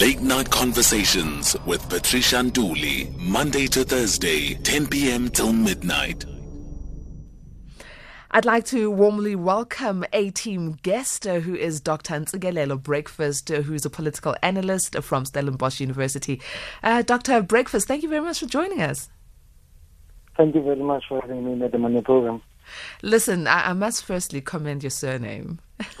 Late Night Conversations with Patricia Nduli, Monday to Thursday, 10 p.m. till midnight. I'd like to warmly welcome a team guest uh, who is Dr. Ntsikelelo Breakfast, uh, who's a political analyst from Stellenbosch University. Uh, Dr. Breakfast, thank you very much for joining us. Thank you very much for having me at the Money program. Listen, I, I must firstly commend your surname.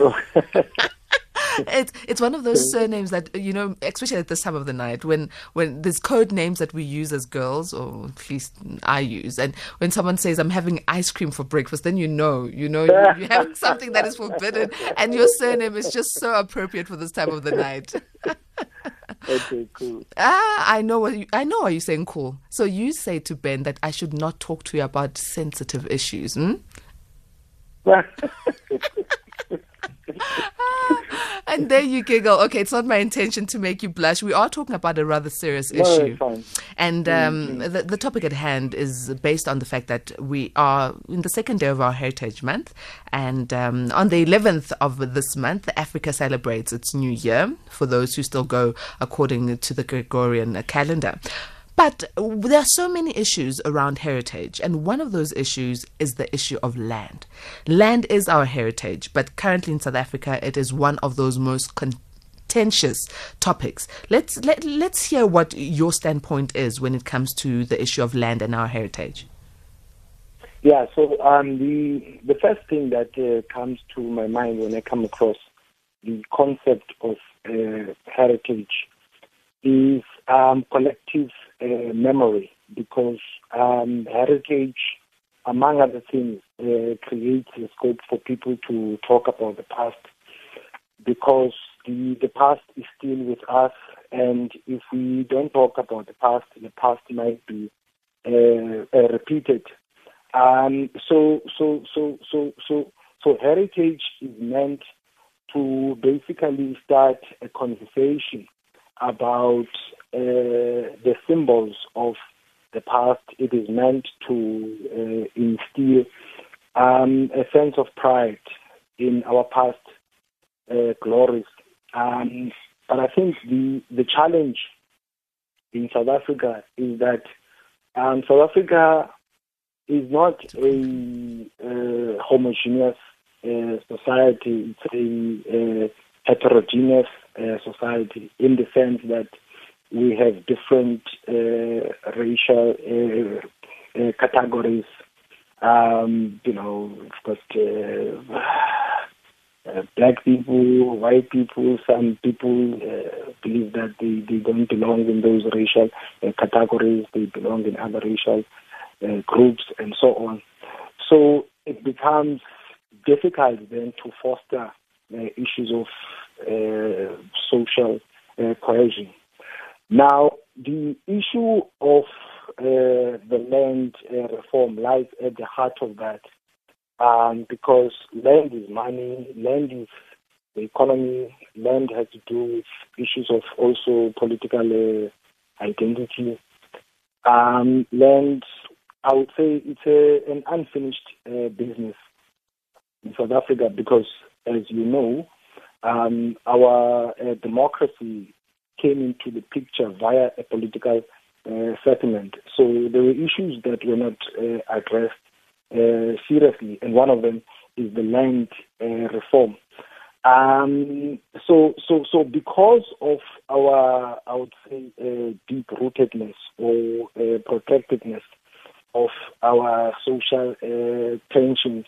it's it's one of those surnames that you know, especially at this time of the night, when when there's code names that we use as girls, or at least I use, and when someone says I'm having ice cream for breakfast, then you know, you know, you, you have something that is forbidden, and your surname is just so appropriate for this time of the night. okay, cool. Ah, I know what you, I know. Why you're saying cool? So you say to Ben that I should not talk to you about sensitive issues. Hmm? and there you giggle. Okay, it's not my intention to make you blush. We are talking about a rather serious issue. And um, the, the topic at hand is based on the fact that we are in the second day of our Heritage Month. And um, on the 11th of this month, Africa celebrates its new year for those who still go according to the Gregorian calendar. But there are so many issues around heritage, and one of those issues is the issue of land. Land is our heritage, but currently in South Africa, it is one of those most contentious topics. Let's let, let's hear what your standpoint is when it comes to the issue of land and our heritage. Yeah, so um, the the first thing that uh, comes to my mind when I come across the concept of uh, heritage is um, collective uh, memory, because um, heritage, among other things, uh, creates a scope for people to talk about the past, because the the past is still with us, and if we don't talk about the past, the past might be uh, uh, repeated. Um, so, so, so, so, so, so, heritage is meant to basically start a conversation about uh, the symbols of the past. It is meant to uh, instill um, a sense of pride in our past uh, glories. Um, but I think the the challenge in South Africa is that um, South Africa is not a uh, homogeneous uh, society. It's a uh, heterogeneous uh, society in the sense that we have different uh, racial uh, categories. Um, you know, of course, black people, white people. Some people believe that they, they don't belong in those racial categories. They belong in other racial groups and so on. So it becomes difficult then to foster uh, issues of social uh, cohesion. Now, the issue of uh, the land uh, reform lies at the heart of that um, because land is money, land is the economy, land has to do with issues of also political uh, identity. Um, land, I would say it's a, an unfinished uh, business in South Africa because, as you know, um, our uh, democracy came into the picture via a political uh, settlement. So there were issues that were not uh, addressed uh, seriously, and one of them is the land uh, reform. Um, so, so, so because of our, I would say, uh, deep rootedness or protectiveness of our social tensions,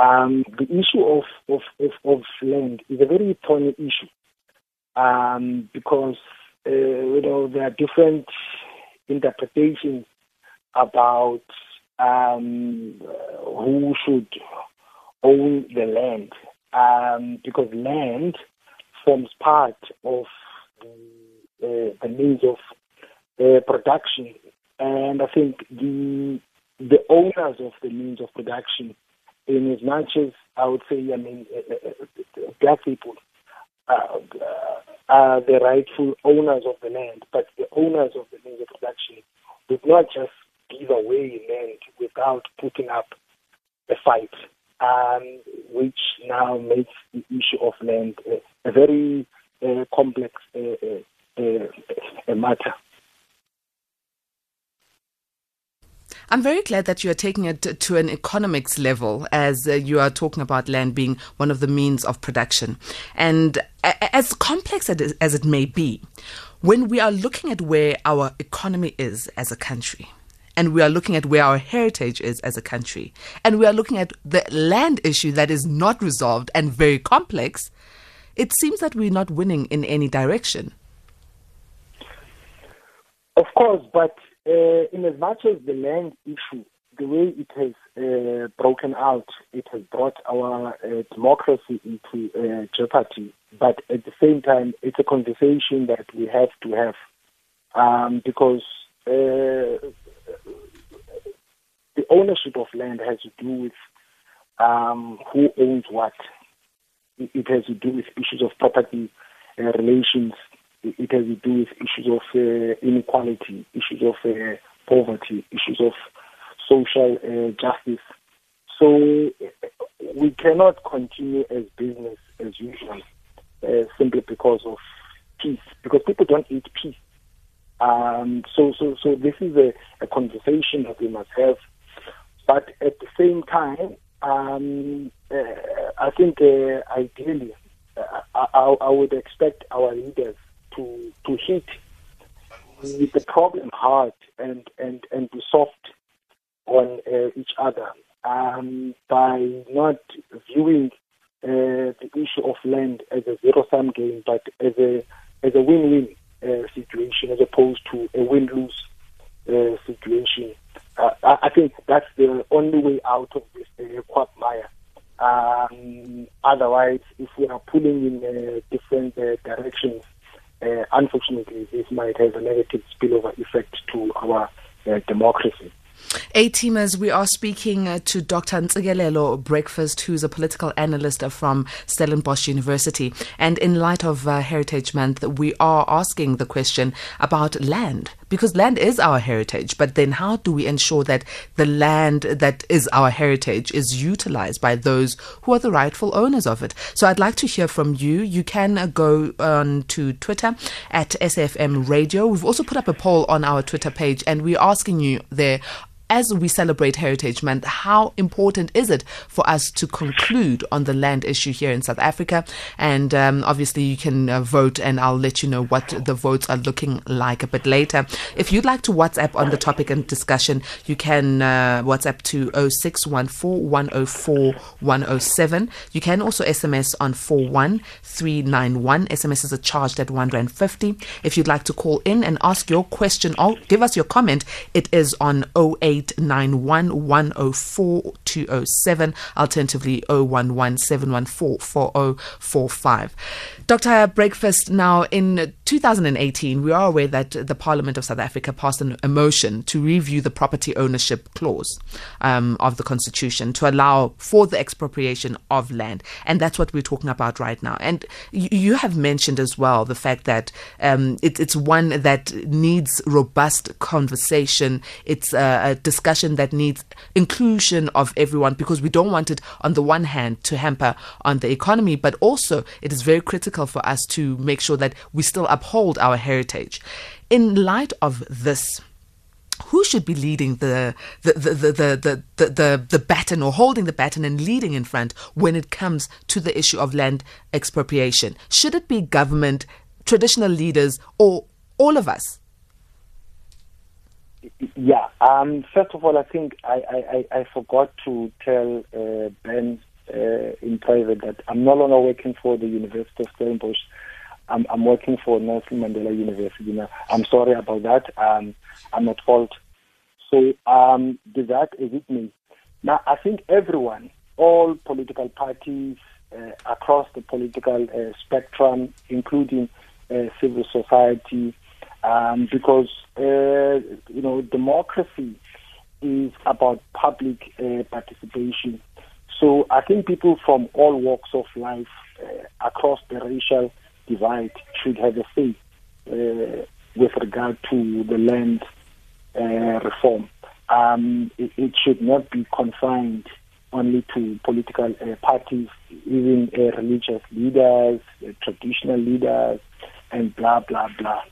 um, the issue of, of, of, of land is a very thorny issue. Um, because uh, you know there are different interpretations about um, who should own the land. Um, because land forms part of the, uh, the means of uh, production, and I think the the owners of the means of production, in as much as I would say, I mean, uh, uh, black people uh, are the rightful owners of the land, but the owners of the of production would not just give away land without putting up a fight, um, which now makes the issue of land a, a very uh, complex uh, uh, matter. I'm very glad that you are taking it to an economics level as uh, you are talking about land being one of the means of production. And as complex as it may be, when we are looking at where our economy is as a country, and we are looking at where our heritage is as a country, and we are looking at the land issue that is not resolved and very complex, it seems that we're not winning in any direction. Of course, but uh, in as much as the land issue, the way it has uh, broken out, it has brought our uh, democracy into jeopardy. But at the same time, it's a conversation that we have to have um, because the ownership of land has to do with um, who owns what. It, has to do with issues of property relations it has to do with issues of uh, inequality, issues of uh, poverty, issues of social uh, justice. So we cannot continue as business as usual uh, simply because of peace, because people don't eat peace. Um, so, so, so this is a, a, conversation that we must have. But at the same time, um, uh, I think uh, ideally, I, I, I would expect our leaders to to hit the problem hard and and and be soft on uh, each other um, by not viewing uh, the issue of land as a zero sum game, but as a as a win win uh, situation as opposed to a win lose uh, situation. Uh, I, I think that's the only way out of this uh, quagmire. Um, otherwise, if we are pulling in different directions, uh, unfortunately, this might have a negative spillover effect to our uh, democracy. A teamers, we are speaking uh, to Dr. Ntsikelelo Breakfast, who's a political analyst from Stellenbosch University. And in light of uh, Heritage Month, we are asking the question about land, because land is our heritage. But then, how do we ensure that the land that is our heritage is utilized by those who are the rightful owners of it? So, I'd like to hear from you. You can uh, go on to Twitter at SAFM Radio. We've also put up a poll on our Twitter page, and we're asking you there as we celebrate Heritage Month, how important is it for us to conclude on the land issue here in South Africa? And um, obviously, you can uh, vote, and I'll let you know what the votes are looking like a bit later. If you'd like to WhatsApp on the topic and discussion, you can uh, WhatsApp to 0614 104 107. You can also SMS on 41391. SMS is a charged at 1 Rand 50. If you'd like to call in and ask your question or give us your comment, it is on 08 0891 104 207, alternatively 011 714 4045. Dr. Breakfast, now in 2018, we are aware that the Parliament of South Africa passed an, a motion to review the property ownership clause um, of the Constitution to allow for the expropriation of land. And that's what we're talking about right now. And you, you have mentioned as well the fact that um, it, it's one that needs robust conversation. It's a, a discussion that needs inclusion of everyone because we don't want it, on the one hand, to hamper on the economy, but also it is very critical critical for us to make sure that we still uphold our heritage. In light of this, who should be leading the the, the, the, the, the, the, the baton or holding the baton and leading in front when it comes to the issue of land expropriation? Should it be government, traditional leaders, or all of us? Yeah. Um, first of all, I think I, I, I forgot to tell uh, Ben uh, in private that I'm no longer working for the University of Stellenbosch. I'm, I'm working for Nelson Mandela University now. I'm sorry about that. Um, I'm at fault. So um, that is it me. Now, I think everyone, all political parties uh, across the political uh, spectrum, including uh, civil society, um, because uh, you know democracy is about public uh, participation. So I think people from all walks of life uh, across the racial divide should have a say uh, with regard to the land uh, reform. Um, it, it, should not be confined only to political uh, parties, even uh, religious leaders, uh, traditional leaders, and blah blah blah.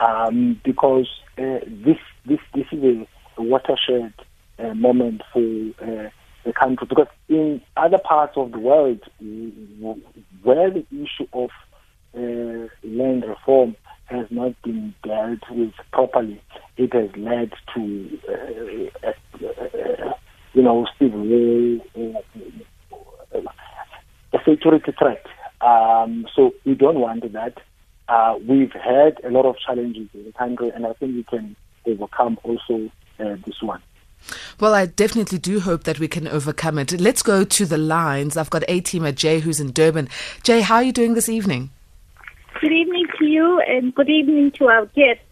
Um, because this this this is a, watershed moment for the country. Because in other parts of the world, where the issue of uh, land reform has not been dealt with properly, it has led to, uh, uh, you know, civil war, a security threat. Um, so we don't want that. Uh, we've had a lot of challenges in the country, and I think we can overcome also uh, this one. Well, I definitely do hope that we can overcome it. Let's go to the lines. I've got A teamer Jay who's in Durban. Jay, how are you doing this evening? Good evening to you, and good evening to our guests.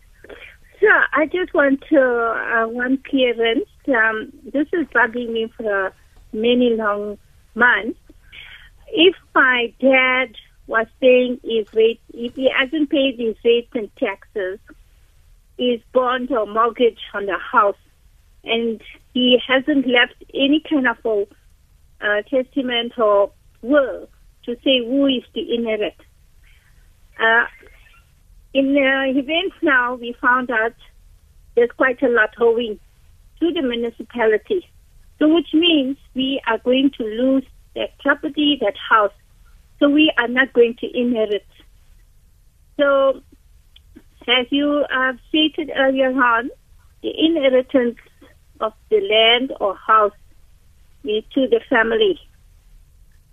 So, I just want to uh, one clearance. Um, this is bugging me for many long months. If my dad was paying his rate, if he hasn't paid his rates and taxes, his bond or mortgage on the house, and he hasn't left any kind of a uh, testament or will to say who is to inherit. Uh, in the events now, we found out there's quite a lot owing to the municipality. So, which means we are going to lose that property, that house. So, we are not going to inherit. So, as you have stated earlier on, the inheritance of the land or house to the family.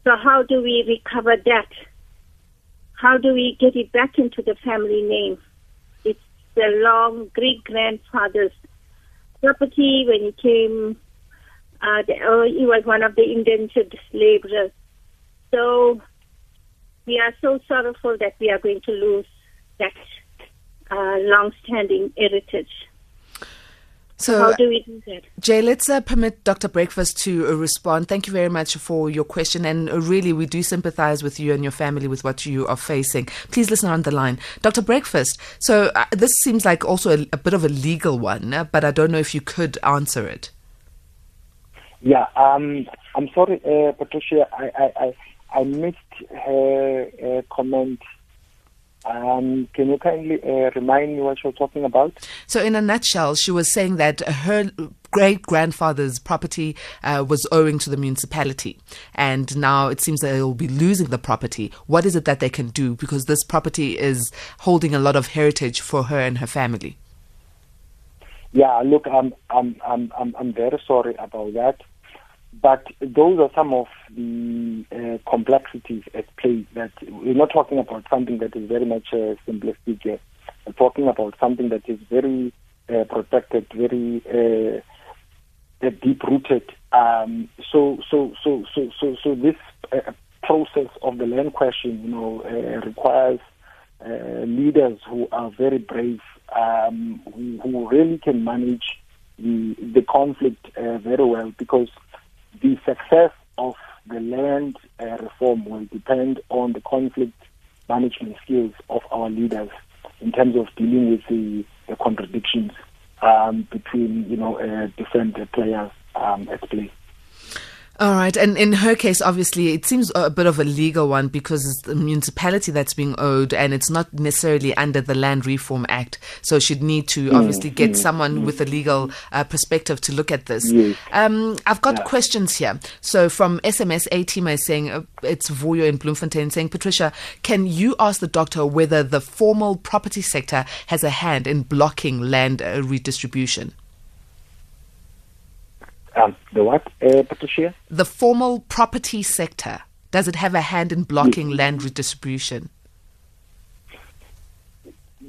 So, how do we recover that? How do we get it back into the family name? It's the long great grandfather's property when he came. Uh, the, uh, he was one of the indentured laborers. So we are so sorrowful that we are going to lose that uh, long-standing heritage. So, how do we do that? Jay, let's uh, permit Dr. Breakfast to uh, respond. Thank you very much for your question. And uh, really, we do sympathize with you and your family with what you are facing. Please listen on the line. Dr. Breakfast, so uh, this seems like also a, a, bit of a legal one, uh, but I don't know if you could answer it. Yeah, um, I'm sorry, uh, Patricia. I, I, I, I missed her comment um, can you kindly uh, remind me what you're talking about? So, in a nutshell, she was saying that her great grandfather's property uh, was owing to the municipality, and now it seems that they'll be losing the property. What is it that they can do? Because this property is holding a lot of heritage for her and her family. Yeah, look, I'm I'm I'm I'm, I'm very sorry about that. But those are some of the uh, complexities at play that we're not talking about something that is very much uh, simplistic here. We're talking about something that is very uh, protected, very uh, deep rooted. Um, so, so, so, so, so, so this uh, process of the land question, you know, uh, requires leaders who are very brave, um, who, who, really can manage the, the conflict very well because the success of the land uh, reform will depend on the conflict management skills of our leaders in terms of dealing with the, the contradictions um, between you know uh, different players um, at play. All right. And in her case, obviously, it seems a bit of a legal one because it's the municipality that's being owed and it's not necessarily under the Land Reform Act. So she'd need to mm, obviously get mm, someone mm. with a legal uh, perspective to look at this. Yes. Um, I've got yeah. questions here. So from SMS, A team is saying, uh, it's Vuyo in Bloemfontein saying, Patricia, can you ask the doctor whether the formal property sector has a hand in blocking land uh, redistribution? Um, the what, uh, Patricia? The formal property sector. Does it have a hand in blocking yes. land redistribution?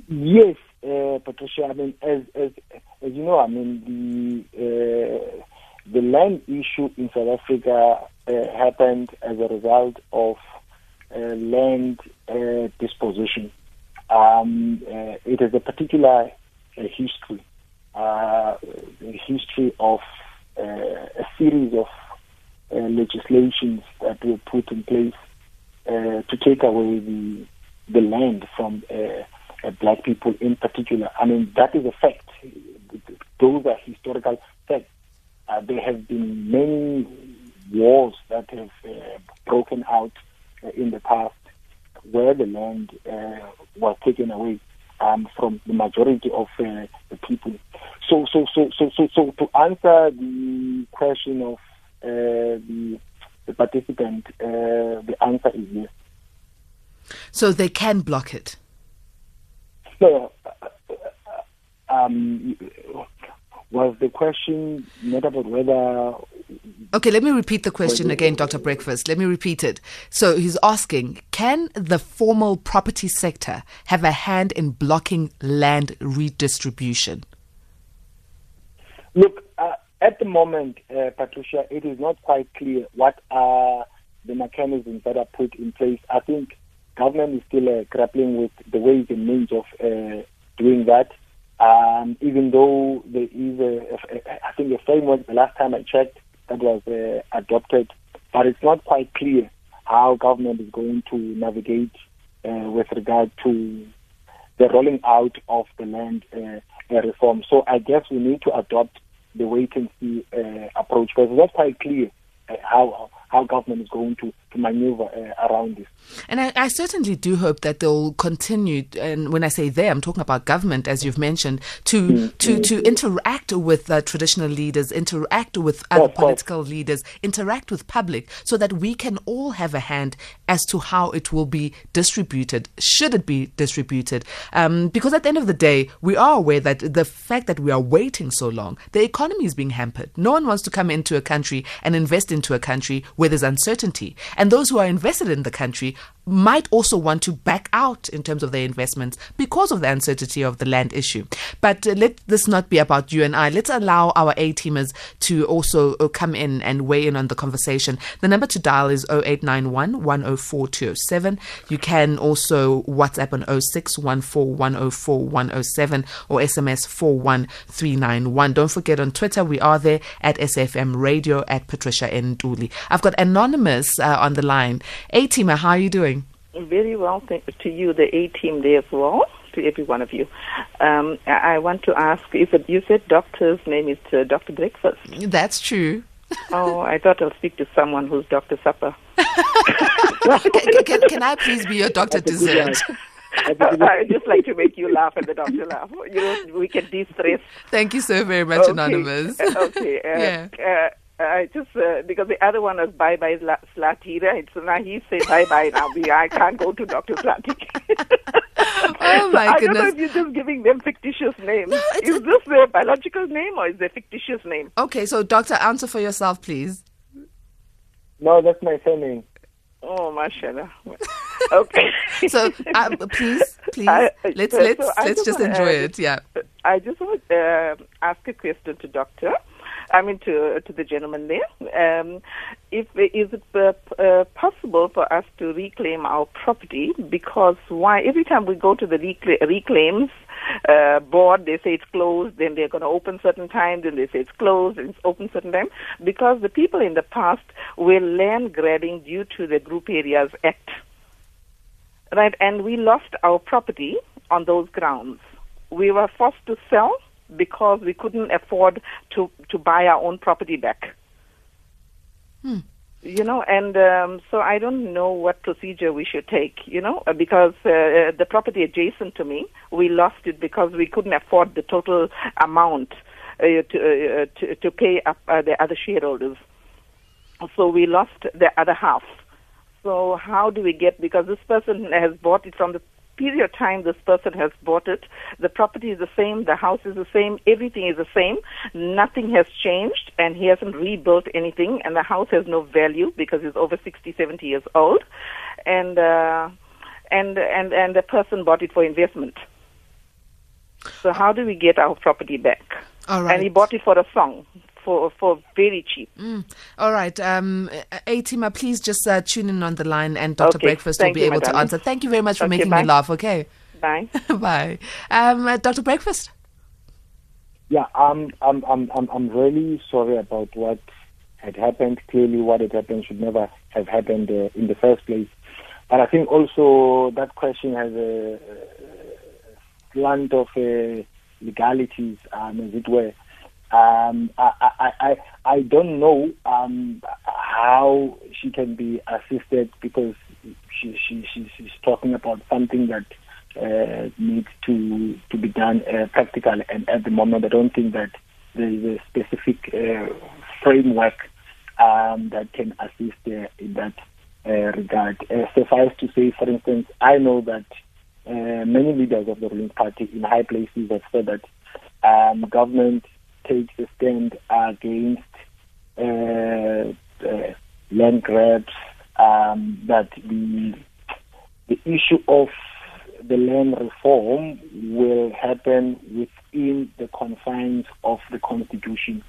Yes, uh, Patricia. I mean, as, as as you know, I mean the uh, the land issue in South Africa uh, happened as a result of uh, land uh, dispossession. Um, it has a particular history, a history of uh, a series of uh, legislations that were put in place uh, to take away the the land from black people in particular. I mean, that is a fact. Those are historical facts. there have been many wars that have broken out in the past where the land uh, was taken away um, from the majority of uh, the people. So, so, so, so, so, so, to answer the question of uh, the, the participant, uh, the answer is yes. So they can block it. So, uh, um, was the question not about whether Okay, let me repeat the question again, Dr. Breakfast. Let me repeat it. So he's asking Can the formal property sector have a hand in blocking land redistribution? Look, uh, at the moment, uh, Patricia, it is not quite clear what are the mechanisms that are put in place. I think government is still uh, grappling with the ways and means of uh, doing that. Um, even though there is, a, a, I think, a framework, the last time I checked, that was uh, adopted, but it's not quite clear how government is going to navigate uh, with regard to the rolling out of the land uh, reform. So I guess we need to adopt the wait and see uh, approach because it's not quite clear uh, how how government is going to, to maneuver uh, around this. And I, I, certainly do hope that they'll continue. And when I say they, I'm talking about government, as you've mentioned, to mm-hmm. to to interact with uh, traditional leaders, interact with other political leaders, interact with public, so that we can all have a hand as to how it will be distributed. Should it be distributed? Um, because at the end of the day, we are aware that the fact that we are waiting so long, the economy is being hampered. No one wants to come into a country and invest into a country where there's uncertainty. And those who are invested in the country might also want to back out in terms of their investments because of the uncertainty of the land issue. But uh, let this not be about you and I. Let's allow our A teamers to also uh, come in and weigh in on the conversation. The number to dial is 0891 104 207. You can also WhatsApp on 0614 104 107 or SMS 41391. Don't forget on Twitter, we are there at SAFM Radio at Patricia Nduli. I've got Anonymous uh, on the line. A teamer, how are you doing? Very well, thank to you, the A team there as well, to every one of you. Um, I want to ask if you said doctor's name is uh, Dr. Breakfast. That's true. oh, I thought I'll speak to someone who's Dr. Supper. can, can, can, I please be your Dr. Dessert? I just like to make you laugh and the doctor laugh. You know, we can de-stress. Thank you so very much, okay. Anonymous. okay. Uh, yeah. Uh, I just uh, because the other one was bye bye Slati, right? So now he said bye bye now. I can't go to Doctor Slati. oh my I goodness! I don't know if you're just giving them fictitious names. No, is this their biological name or is it fictitious name? Okay, so doctor, answer for yourself, please. No, that's my surname. Oh, mashallah. okay. so uh, please, please, I, let's let's so let's just, just enjoy uh, it. Yeah. I just want to uh, ask a question to doctor. I mean, to to the gentleman there. Um, if is it uh, uh, possible for us to reclaim our property? Because why every time we go to the recla- reclaims uh, board, they say it's closed, then they're going to open certain time, then they say it's closed, and it's open certain time. Because the people in the past were land grabbing due to the Group Areas Act, right? And we lost our property on those grounds. We were forced to sell because we couldn't afford to to buy our own property back. Hmm. You know, and um, so I don't know what procedure we should take. You know, uh, because uh, the property adjacent to me, we lost it because we couldn't afford the total amount uh, to, uh, to to pay up uh, the other shareholders. So we lost the other half. So how do we get? Because this person has bought it from the period of time this person has bought it, the property is the same, the house is the same, everything is the same, nothing has changed, and he hasn't rebuilt anything, and the house has no value because he's over 60, 70 years old, and uh, and and and the person bought it for investment. So how do we get our property back? All right. And he bought it for a song for for very cheap. Mm. All right, um, A teamer, please just uh, tune in on the line, and Dr. Okay. Breakfast Thank will be you, able to answer. Thank you very much for okay, making bye. me laugh. Okay. Bye. bye. Um, uh, Dr. Breakfast. Yeah, I'm, I'm, I'm, I'm, I'm really sorry about what had happened. Clearly, what had happened should never have happened uh, in the first place. But I think also that question has a, a slant of uh, legalities, um, as it were. Um, I, I, I, I don't know um, how she can be assisted because she, she, she, she's talking about something that uh, needs to to be done uh, practically. And at the moment, I don't think that there is a specific uh, framework um, that can assist uh, in that uh, regard. Uh, suffice to say, for instance, I know that uh, many leaders of the ruling party in high places have said that um, government takes a stand against uh, land grabs, um, that the the issue of the land reform will happen within the confines of the constitution.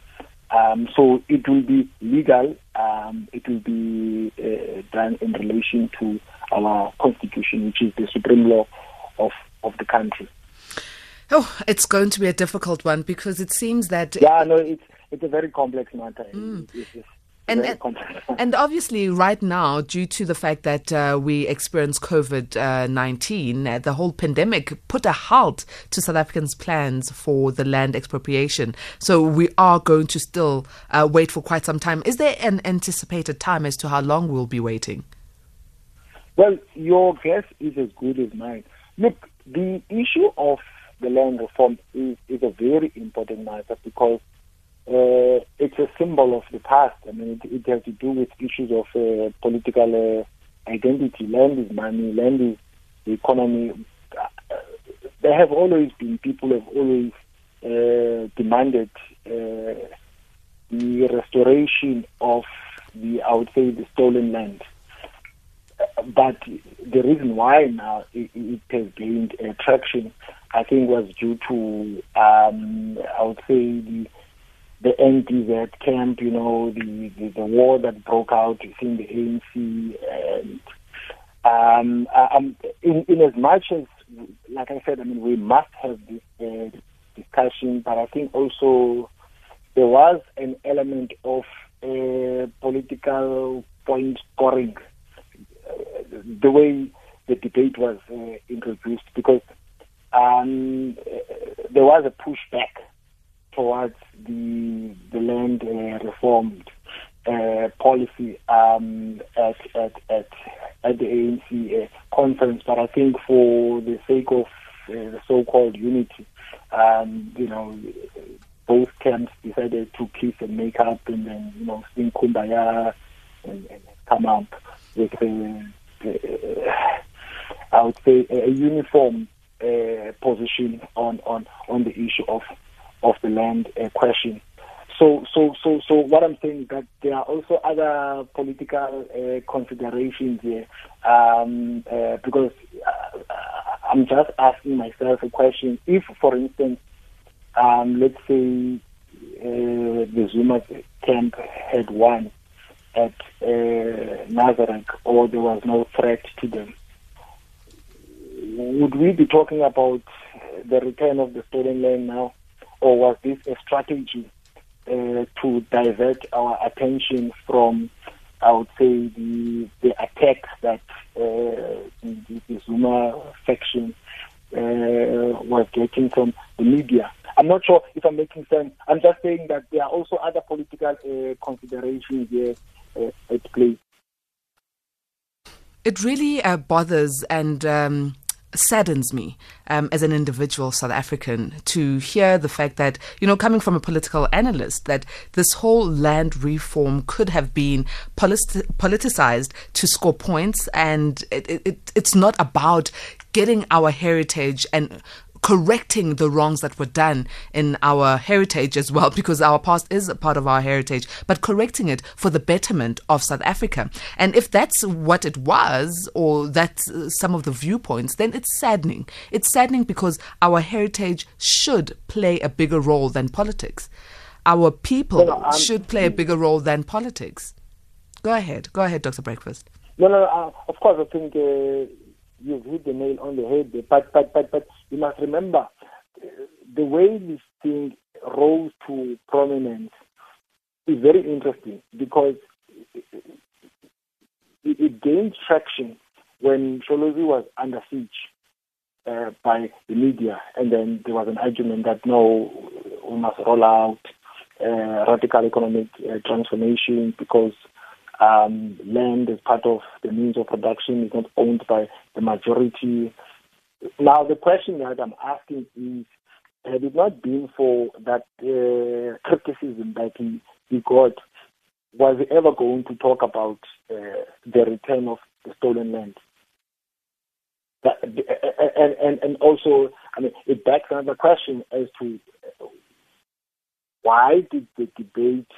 Um, so it will be legal. Um, it will be uh, done in relation to our constitution, which is the supreme law of of the country. Oh, it's going to be a difficult one because it seems that yeah, no, it's it's a very complex matter. Mm. It's, it's, and, and, and, obviously, right now, due to the fact that uh, we experienced COVID uh, 19, uh, the whole pandemic put a halt to South Africans' plans for the land expropriation. So we are going to still uh, wait for quite some time. Is there an anticipated time as to how long we'll be waiting? Well, your guess is as good as mine. Look, the issue of the land reform is, is a very important matter because uh, it's a symbol of the past. I mean, it, it has to do with issues of uh, political uh, identity. Land is money, land is the economy. Uh, there have always been people have always uh, demanded uh, the restoration of the, I would say, the stolen land. But the reason why now it, it has gained traction, I think, was due to, um, I would say, the the NDZ camp, you know, the, the, the war that broke out within the ANC. And um, um, in, in as much as, like I said, I mean, we must have this uh, discussion, but I think also there was an element of uh, political point scoring, uh, the way the debate was uh, introduced, because um, there was a pushback towards the the land uh, reform uh, policy um, at, at at at the ANC uh, conference. But I think for the sake of uh, the so-called unity, um, you know, both camps decided to kiss and make up, and then you know sing kumbaya and, and come up with a, I would say a uniform uh, position on, on, on the issue of of the land uh, question. So, so, so, so, what I'm saying is that there are also other political uh, considerations here, um, uh, because uh, I'm just asking myself a question. If, for instance, um, let's say the Zuma camp had won at uh, Nasrec, or there was no threat to them, would we be talking about the return of the stolen land now? or was this a strategy uh, to divert our attention from, I would say, the the attacks that uh, the, the, Zuma faction uh, was getting from the media? I'm not sure if I'm making sense. I'm just saying that there are also other political uh, considerations here uh, at play. It really uh, bothers and. Um saddens me um, as an individual South African to hear the fact that, you know, coming from a political analyst, that this whole land reform could have been politi- politicized to score points. And it, it, it's not about getting our heritage and correcting the wrongs that were done in our heritage as well, because our past is a part of our heritage, but correcting it for the betterment of South Africa. And if that's what it was, or that's uh, some of the viewpoints, then it's saddening. It's saddening because our heritage should play a bigger role than politics. Our people um, should play a bigger role than politics. Go ahead. Go ahead, Dr. Breakfast. No, no, uh, of course, I think. Uh you've hit the nail on the head. But but but but you must remember the way this thing rose to prominence is very interesting because it, it gained traction when Msholozi was under siege uh, by the media, and then there was an argument that no, we must roll out uh, radical economic uh, transformation because um, land as part of the means of production is not owned by the majority. Now, the question that I'm asking is, had it not been for that uh, criticism that he, he got, was he ever going to talk about uh, the return of the stolen land? That, and, and, and also, I mean, it begs another question as to why did the debate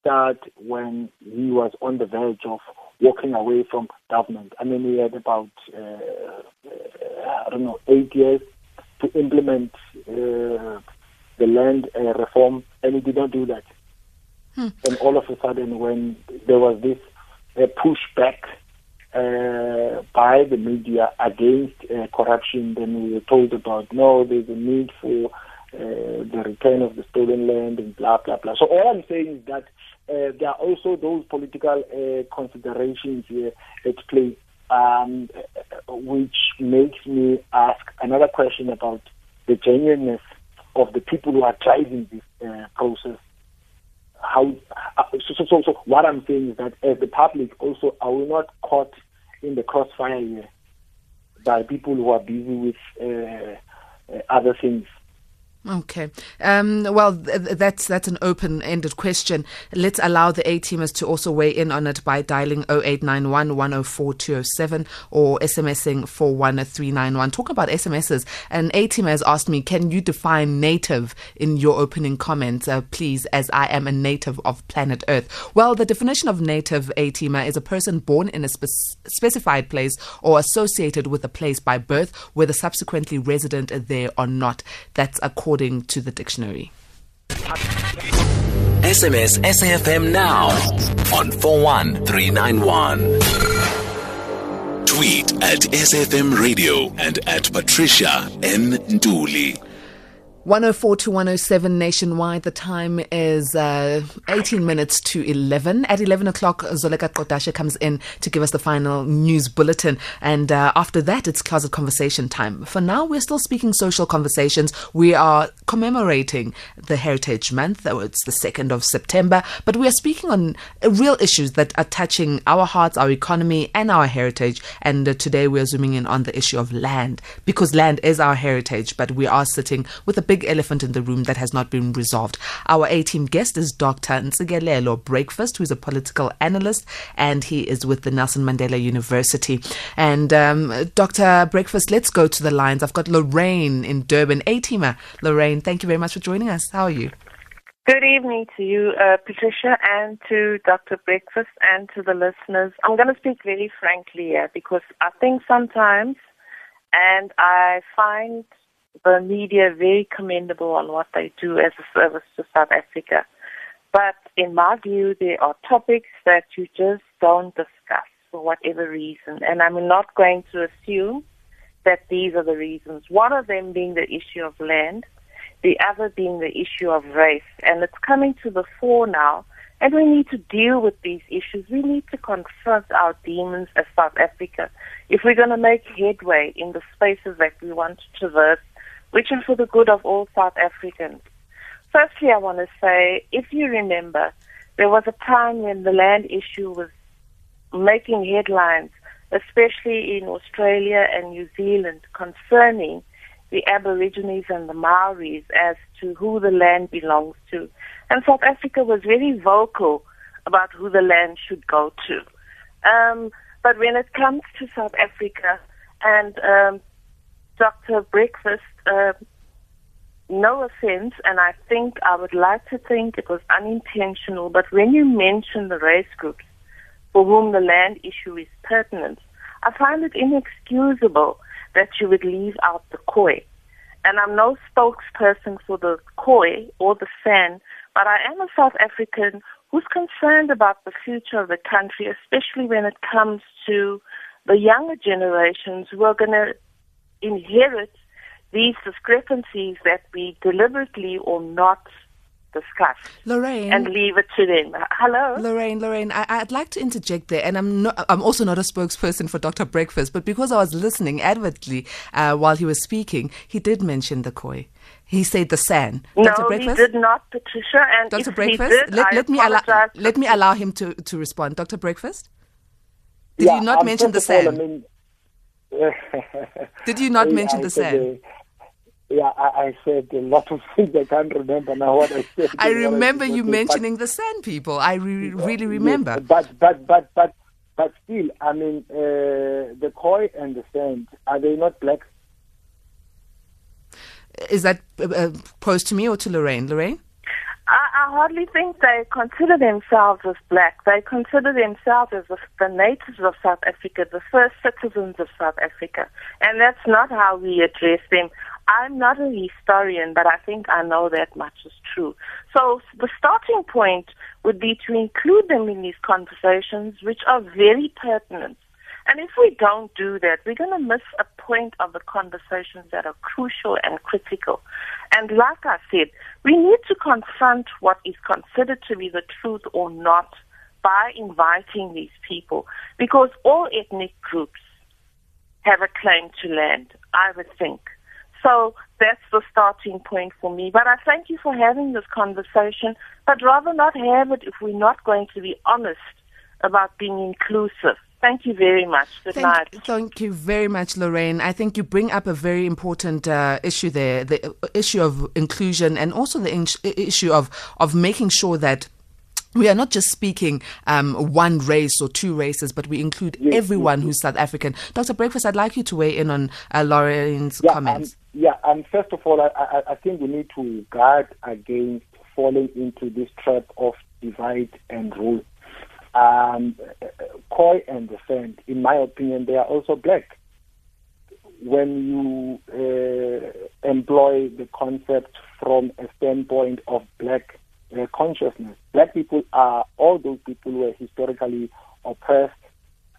start when he was on the verge of walking away from government? I mean, we had about, uh, uh I don't know, eight years to implement uh, the land uh, reform, and we did not do that. Hmm. And all of a sudden, when there was this pushback uh, by the media against uh, corruption, then we were told about no, there's a need for uh, the return of the stolen land and blah blah blah. So all I'm saying is that uh, there are also those political uh, considerations here at play, um, which makes me ask another question about the genuineness of the people who are driving this uh, process. How uh, so, so, so what I'm saying is that as the public also are we not caught in the crossfire here by people who are busy with uh, uh, other things Okay. Um, well, th- that's that's an open-ended question. Let's allow the A teamers to also weigh in on it by dialing 0891 104 207 or SMSing 41391. Talk about SMSs. An A teamer has asked me, can you define native in your opening comments, uh, please, as I am a native of planet Earth? Well, the definition of native A teamer is a person born in a spe- specified place or associated with a place by birth, whether subsequently resident there or not. That's according according to the dictionary. SMS SAFM now on 41391. Tweet at SAFM Radio and at Patricia N. Nduli. 104 to 107 nationwide. The time is uh, 18 minutes to 11. At 11 o'clock, Zoleka Kodashe comes in to give us the final news bulletin. And uh, after that, it's closet conversation time. For now, we're still speaking social conversations. We are commemorating the Heritage Month. Oh, it's the 2nd of September. But we are speaking on real issues that are touching our hearts, our economy, and our heritage. And uh, today, we're zooming in on the issue of land because land is our heritage. But we are sitting with a big big elephant in the room that has not been resolved. Our A team guest is Dr. Ntsikelelo Breakfast, who's a political analyst, and he is with the Nelson Mandela University. And um, Dr. Breakfast, let's go to the lines. I've got Lorraine in Durban, A teamer. Lorraine, thank you very much for joining us. How are you? Good evening to you, uh, Patricia, and to Dr. Breakfast and to the listeners. I'm going to speak very frankly here because I think sometimes, and I find the media very commendable on what they do as a service to South Africa. But in my view, there are topics that you just don't discuss for whatever reason. And I'm not going to assume that these are the reasons. One of them being the issue of land, the other being the issue of race. And it's coming to the fore now. And we need to deal with these issues. We need to confront our demons as South Africa. If we're going to make headway in the spaces that we want to traverse which is for the good of all South Africans. Firstly, I want to say, if you remember, there was a time when the land issue was making headlines, especially in Australia and New Zealand, concerning the Aborigines and the Maoris as to who the land belongs to. And South Africa was very vocal about who the land should go to. Um, but when it comes to South Africa and um, Dr. Breakfast, uh, no offense, and I think I would like to think it was unintentional, but when you mention the race groups for whom the land issue is pertinent, I find it inexcusable that you would leave out the Khoi. And I'm no spokesperson for the Khoi or the San, but I am a South African who's concerned about the future of the country, especially when it comes to the younger generations who are going to inherit these discrepancies that we deliberately or not discuss Lorraine. and leave it to them. Hello? Lorraine, Lorraine, I, would like to interject there, and I'm not. I'm also not a spokesperson for Dr. Breakfast, but because I was listening avidly uh, while he was speaking, he did mention the Khoi. He said the SAN. No, Dr. Breakfast? he did not, Patricia. And Dr. Breakfast, did, let, let me allow let me allow him to, to respond. Dr. Breakfast, did yeah, you not um, mention the San? all, I mean, did you not mention I the said, SAN? uh, yeah, I, I said a lot of things. I can't remember now what I said. I remember you say, but- mentioning the San people. I re- really Yes, remember. but but but but but still, I mean, uh, the Khoi and the San are they not black? Is that uh, uh, posed to me or to Lorraine? Lorraine? I, I hardly think they consider themselves as black. They consider themselves as the, the natives of South Africa, the first citizens of South Africa. And that's not how we address them. I'm not a historian, but I think I know that much is true. So the starting point would be to include them in these conversations, which are very pertinent. And if we don't do that, we're going to miss a point of the conversations that are crucial and critical. And like I said, we need to confront what is considered to be the truth or not by inviting these people because all ethnic groups have a claim to land, I would think. So that's the starting point for me. But I thank you for having this conversation, but rather not have it if we're not going to be honest about being inclusive. Thank you very much. Good Thank, night. thank you very much, Lorraine. I think you bring up a very important uh, issue there the uh, issue of inclusion and also the in- issue of, of making sure that. We are not just speaking um, one race or two races, but we include Yes, everyone yes, who's South African. Dr. Breakfast, I'd like you to weigh in on uh, Lorraine's Yeah, comments. Um, yeah, and first of all, I, I, I think we need to guard against falling into this trap of divide and rule. Um, Khoi and the San, in my opinion, they are also black. When you uh, employ the concept from a standpoint of black uh, consciousness, black people are all those people who are historically oppressed,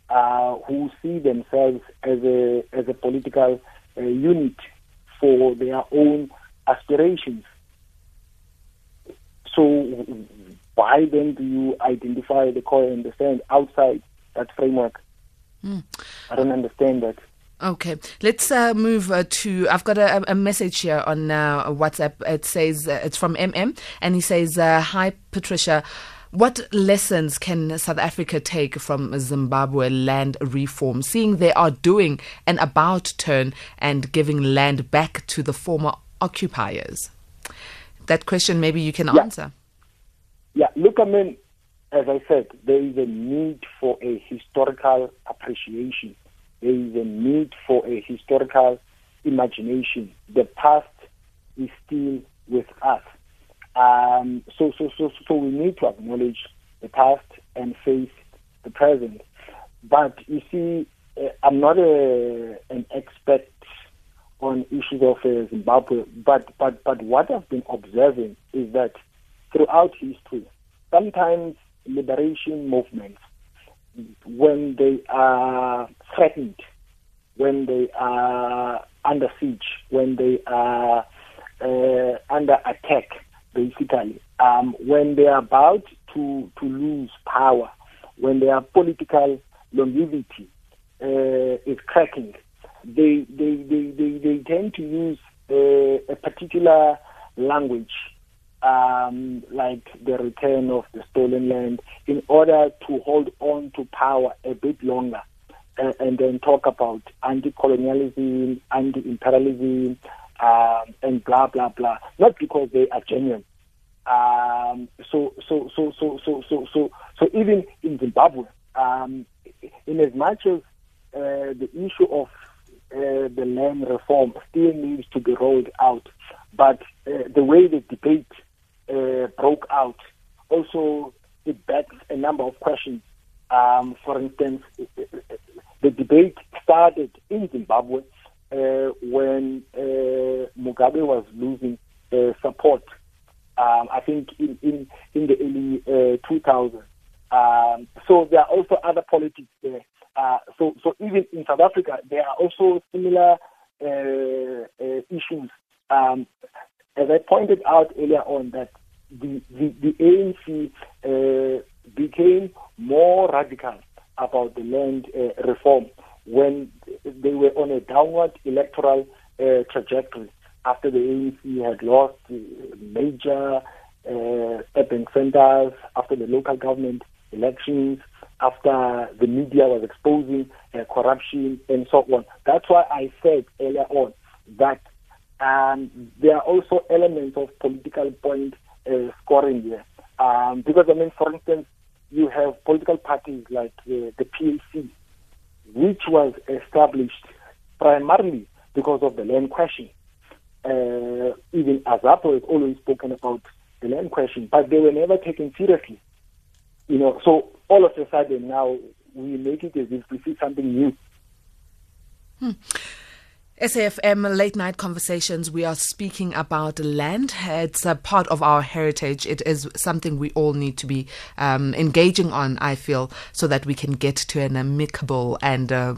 uh, who see themselves as a as a political uh, unit for their own aspirations. So why then do you identify the Khoi and the San outside that framework? I don't understand that. Okay, let's uh, move uh, to. I've got a, a message here on uh, WhatsApp. It says uh, it's from MM, and he says, uh, "Hi, Patricia." What lessons can South Africa take from Zimbabwe land reform, seeing they are doing an about turn and giving land back to the former occupiers? That question, maybe you can Yeah. answer. Yeah, look, I mean, as I said, there is a need for a historical appreciation. There is a need for a historical imagination. The past is still with us. Um, so, so, so, so we need to acknowledge the past and face the present. But you see, uh, I'm not a, an expert on issues of uh, Zimbabwe, but, but, but what I've been observing is that throughout history, sometimes liberation movements, when they are threatened, when they are under siege, when they are uh, under attack, basically, um, when they are about to, to lose power, when their political longevity uh, is cracking, they, they, they, they, they tend to use uh, a particular language um, like the return of the stolen land in order to hold on to power a bit longer uh, and then talk about anti-colonialism, anti-imperialism, um, and blah blah blah. Not because they are genuine. Um, so, so, so, so, so, so, so, so, even in Zimbabwe, um, in as much as uh, the issue of uh, the land reform still needs to be rolled out, but uh, the way the debate uh, broke out also it begs a number of questions. Um, for instance, the debate started in Zimbabwe uh, when uh, Mugabe was losing uh, support. Um, I think in, in, in the early uh, 2000s. Um, so there are also other politics there. Uh, so, so even in South Africa, there are also similar uh, uh, issues. Um, as I pointed out earlier on, that the, the, the ANC uh, became more radical about the land uh, reform when they were on a downward electoral uh, trajectory after the ANC had lost major uh, urban centers, after the local government elections, after the media was exposing uh, corruption and so on. That's why I said earlier on that um, there are also elements of political point uh, scoring here. Um, because, I mean, for instance, you have political parties like uh, the PAC, which was established primarily because of the land question. Uh, even Azapo has always spoken about the land question, but they were never taken seriously. You know, so all of a sudden now we make it as if we see something new. Hmm. SAFM late night conversations. We are speaking about land. It's a part of our heritage. It is something we all need to be um, engaging on, I feel, so that we can get to an amicable and uh,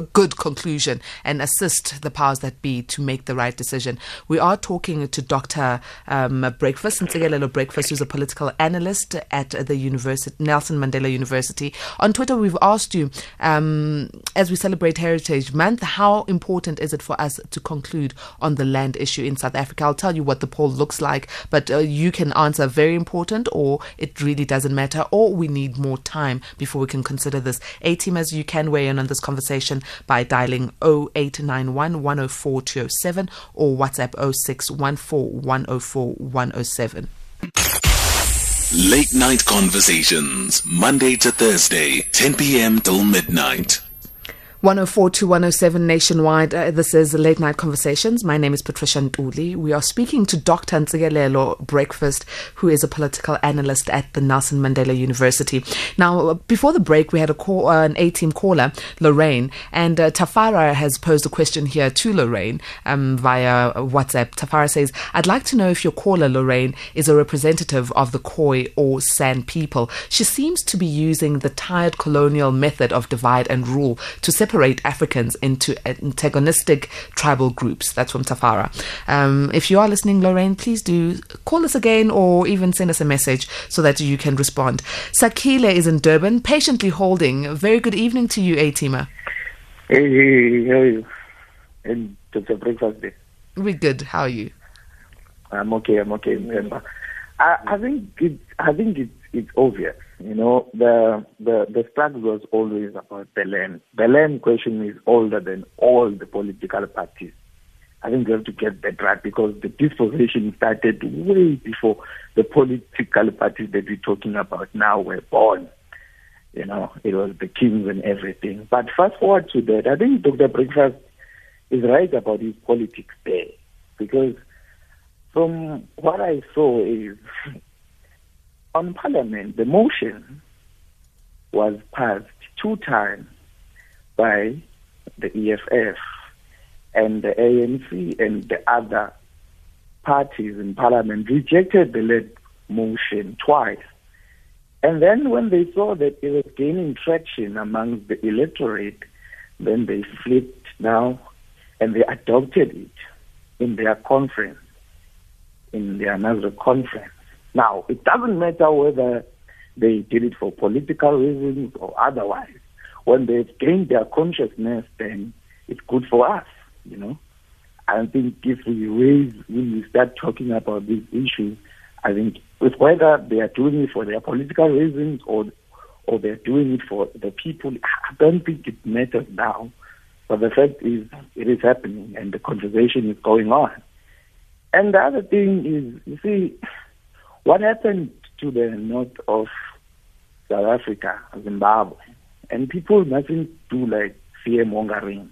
good conclusion and assist the powers that be to make the right decision. We are talking to Dr. Um, Breakfast, Ntsikelelo Breakfast, who's a political analyst at the University, Nelson Mandela University. On Twitter, we've asked you, um, as we celebrate Heritage Month, how important is it for us to conclude on the land issue in South Africa? I'll tell you what the poll looks like, but uh, you can answer very important, or it really doesn't matter, or we need more time before we can consider this. A teamers, you can weigh in on this conversation by dialing 0891 104 207 or WhatsApp 0614 104 107. Late Night Conversations, Monday to Thursday, 10 p.m. till midnight. 104 to 107 nationwide. Uh, this is Late Night Conversations. My name is Patricia Ntuli. We are speaking to Dr. Ntsikelelo Breakfast, who is a political analyst at the Nelson Mandela University. Now, before the break, we had a call, uh, an A team caller, Lorraine, and uh, Tafara has posed a question here to Lorraine um, via WhatsApp. Tafara says, I'd like to know if your caller, Lorraine, is a representative of the Khoi or San people. She seems to be using the tired colonial method of divide and rule to separate separate Africans into antagonistic tribal groups. That's from Tafara. Um, if you are listening, Lorraine, please do call us again or even send us a message so that you can respond. Sakile is in Durban, patiently holding. Very good evening to you, A-Teamer. Hey, hey, how are you? And Dr. Breakfast Day. We're good. How are you? I'm okay. I'm okay. I, I think it, I think it's it's obvious you know, the the the struggle was always about the land. The land question is older than all the political parties. I think we have to get that right because the dispossession started way before the political parties that we're talking about now were born. You know, it was the kings and everything. But fast forward to that, I think Dr. Breakfast is right about his politics there. Because from what I saw is on Parliament, the motion was passed two times by the EFF and the ANC and the other parties in Parliament rejected the lead motion twice. And then when they saw that it was gaining traction among the electorate, then they flipped now and they adopted it in their conference, in their another conference. Now, it doesn't matter whether they did it for political reasons or otherwise. When they've gained their consciousness, then it's good for us, you know. I think if we raise, when we start talking about these issues, I think with whether they are doing it for their political reasons or or they're doing it for the people, I don't think it matters now. But the fact is, it is happening and the conversation is going on. And the other thing is, you see, what happened to the north of South Africa, Zimbabwe, and people mustn't do like fear mongering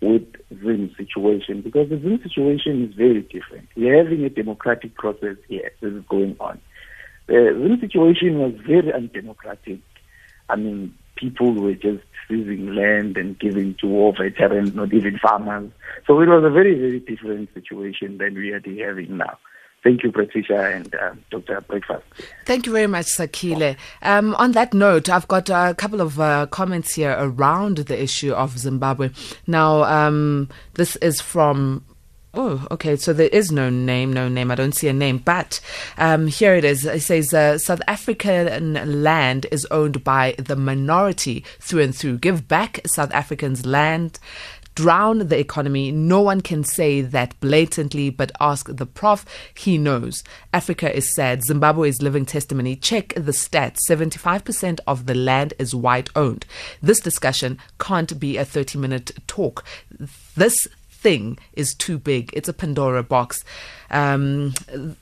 with Zim situation because the Zim situation is very different. We're having a democratic process here that is going on. Uh, the Zim situation was very undemocratic. I mean, people were just seizing land and giving to war veterans, not even farmers. So it was a very, very different situation than we are having now. Thank you, Patricia and uh, Dr. Breakfast. Thank you very much, Sakile. Um, on that note, I've got a couple of uh, comments here around the issue of Zimbabwe. Now, um, this is from Oh, okay. So there is no name, no name. I don't see a name, but um, here it is. It says uh, South African land is owned by the minority through and through. Give back South Africans land. Drown the economy. No one can say that blatantly, but ask the prof. He knows. Africa is sad. Zimbabwe is living testimony. Check the stats 75% of the land is white owned. This discussion can't be a 30 minute talk. This thing is too big. It's a Pandora box. Um,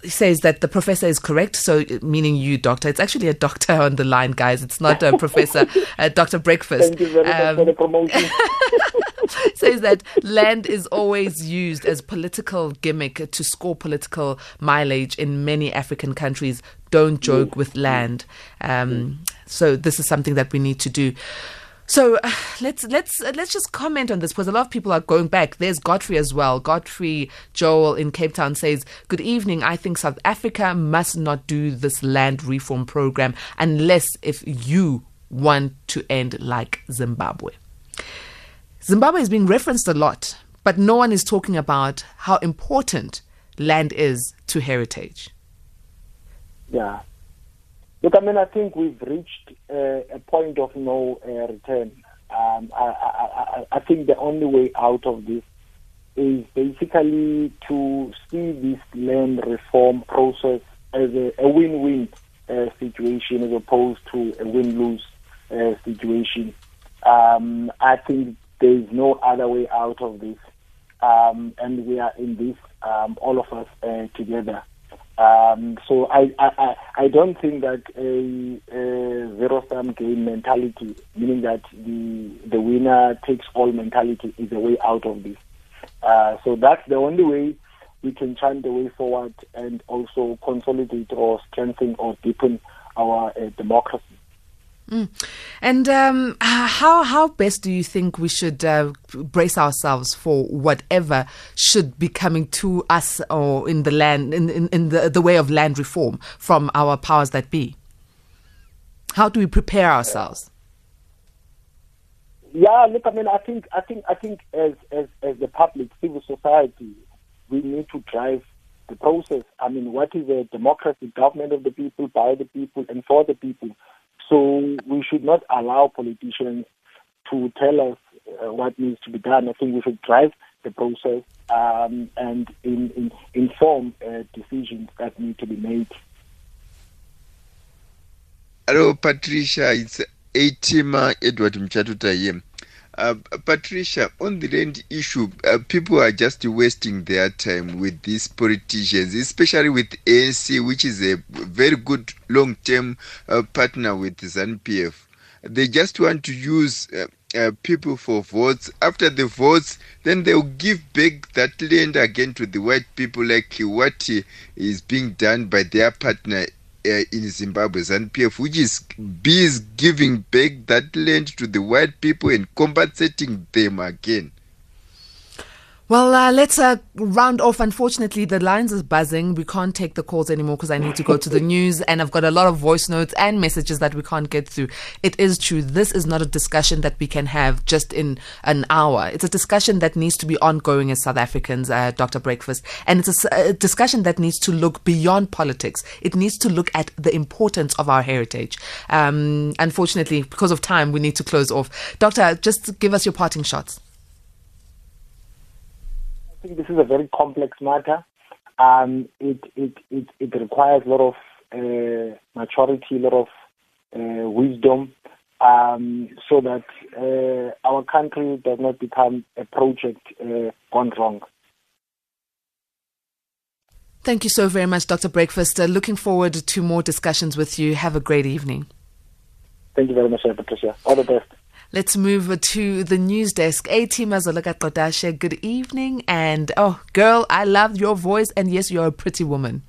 he says that the professor is correct, so meaning you, doctor. It's actually a doctor on the line, guys. It's not a professor, uh, Dr. Breakfast. Thank you very much for the Um, promotion. says that land is always used as political gimmick to score political mileage in many African countries. Don't joke with land. Um, so this is something that we need to do. So uh, let's let's uh, let's just comment on this because a lot of people are going back. There's Godfrey as well. Godfrey Joel in Cape Town says, "Good evening. I think South Africa must not do this land reform program unless if you want to end like Zimbabwe." Zimbabwe is being referenced a lot, but no one is talking about how important land is to heritage. Yeah. Look, I mean, I think we've reached uh, a point of no uh, return. Um, I, I, I, think the only way out of this is basically to see this land reform process as a, a win-win uh, situation as opposed to a win-lose uh, situation. Um, I think there is no other way out of this, um, and we are in this, um, all of us uh, together. Um, so I, I, I- don't think that a, a zero-sum game mentality, meaning that the the winner takes all mentality, is a way out of this. Uh, so that's the only way we can chant the way forward and also consolidate or strengthen or deepen our uh, democracy. And um, how how best do you think we should uh, brace ourselves for whatever should be coming to us or in the land in, in, in the the way of land reform from our powers that be? How do we prepare ourselves? Yeah, look, I mean, I think, I think, I think, as as as the public, civil society, we need to drive the process. I mean, what is a democracy? Government of the people, by the people, and for the people. So we should not allow politicians to tell us uh, what needs to be done. I think we should drive the process um, and in, in, inform uh, decisions that need to be made. Hello, Patricia. It's A-Teamer Edward Mchatuta. Uh, Patricia, on the land issue, uh, people are just wasting their time with these politicians, especially with ANC, which is a very good long-term uh, partner with ZANU-PF. They just want to use uh, uh, people for votes. After the votes, then they'll give back that land again to the white people, like what is being done by their partner uh, in Zimbabwe, ZANU-PF, which is is giving back that land to the white people and compensating them again. Well, uh, let's uh, round off. Unfortunately, the lines is buzzing. We can't take the calls anymore because I need to go to the news, and I've got a lot of voice notes and messages that we can't get through. It is true. This is not a discussion that we can have just in an hour. It's a discussion that needs to be ongoing as South Africans, uh, Dr. Breakfast, and it's a discussion that needs to look beyond politics. It needs to look at the importance of our heritage. Um, unfortunately, because of time, we need to close off. Doctor, just give us your parting shots. Think this is a very complex matter. Um, it, it, it, it requires a lot of uh, maturity, a lot of uh, wisdom, um, so that uh, our country does not become a project uh, gone wrong. Thank you so very much, Dr. Breakfast. Uh, looking forward to more discussions with you. Have a great evening. Thank you very much, Patricia. All the best. Let's move to the news desk. A team Kodashe, good evening. And oh, girl, I love your voice. And yes, you're a pretty woman.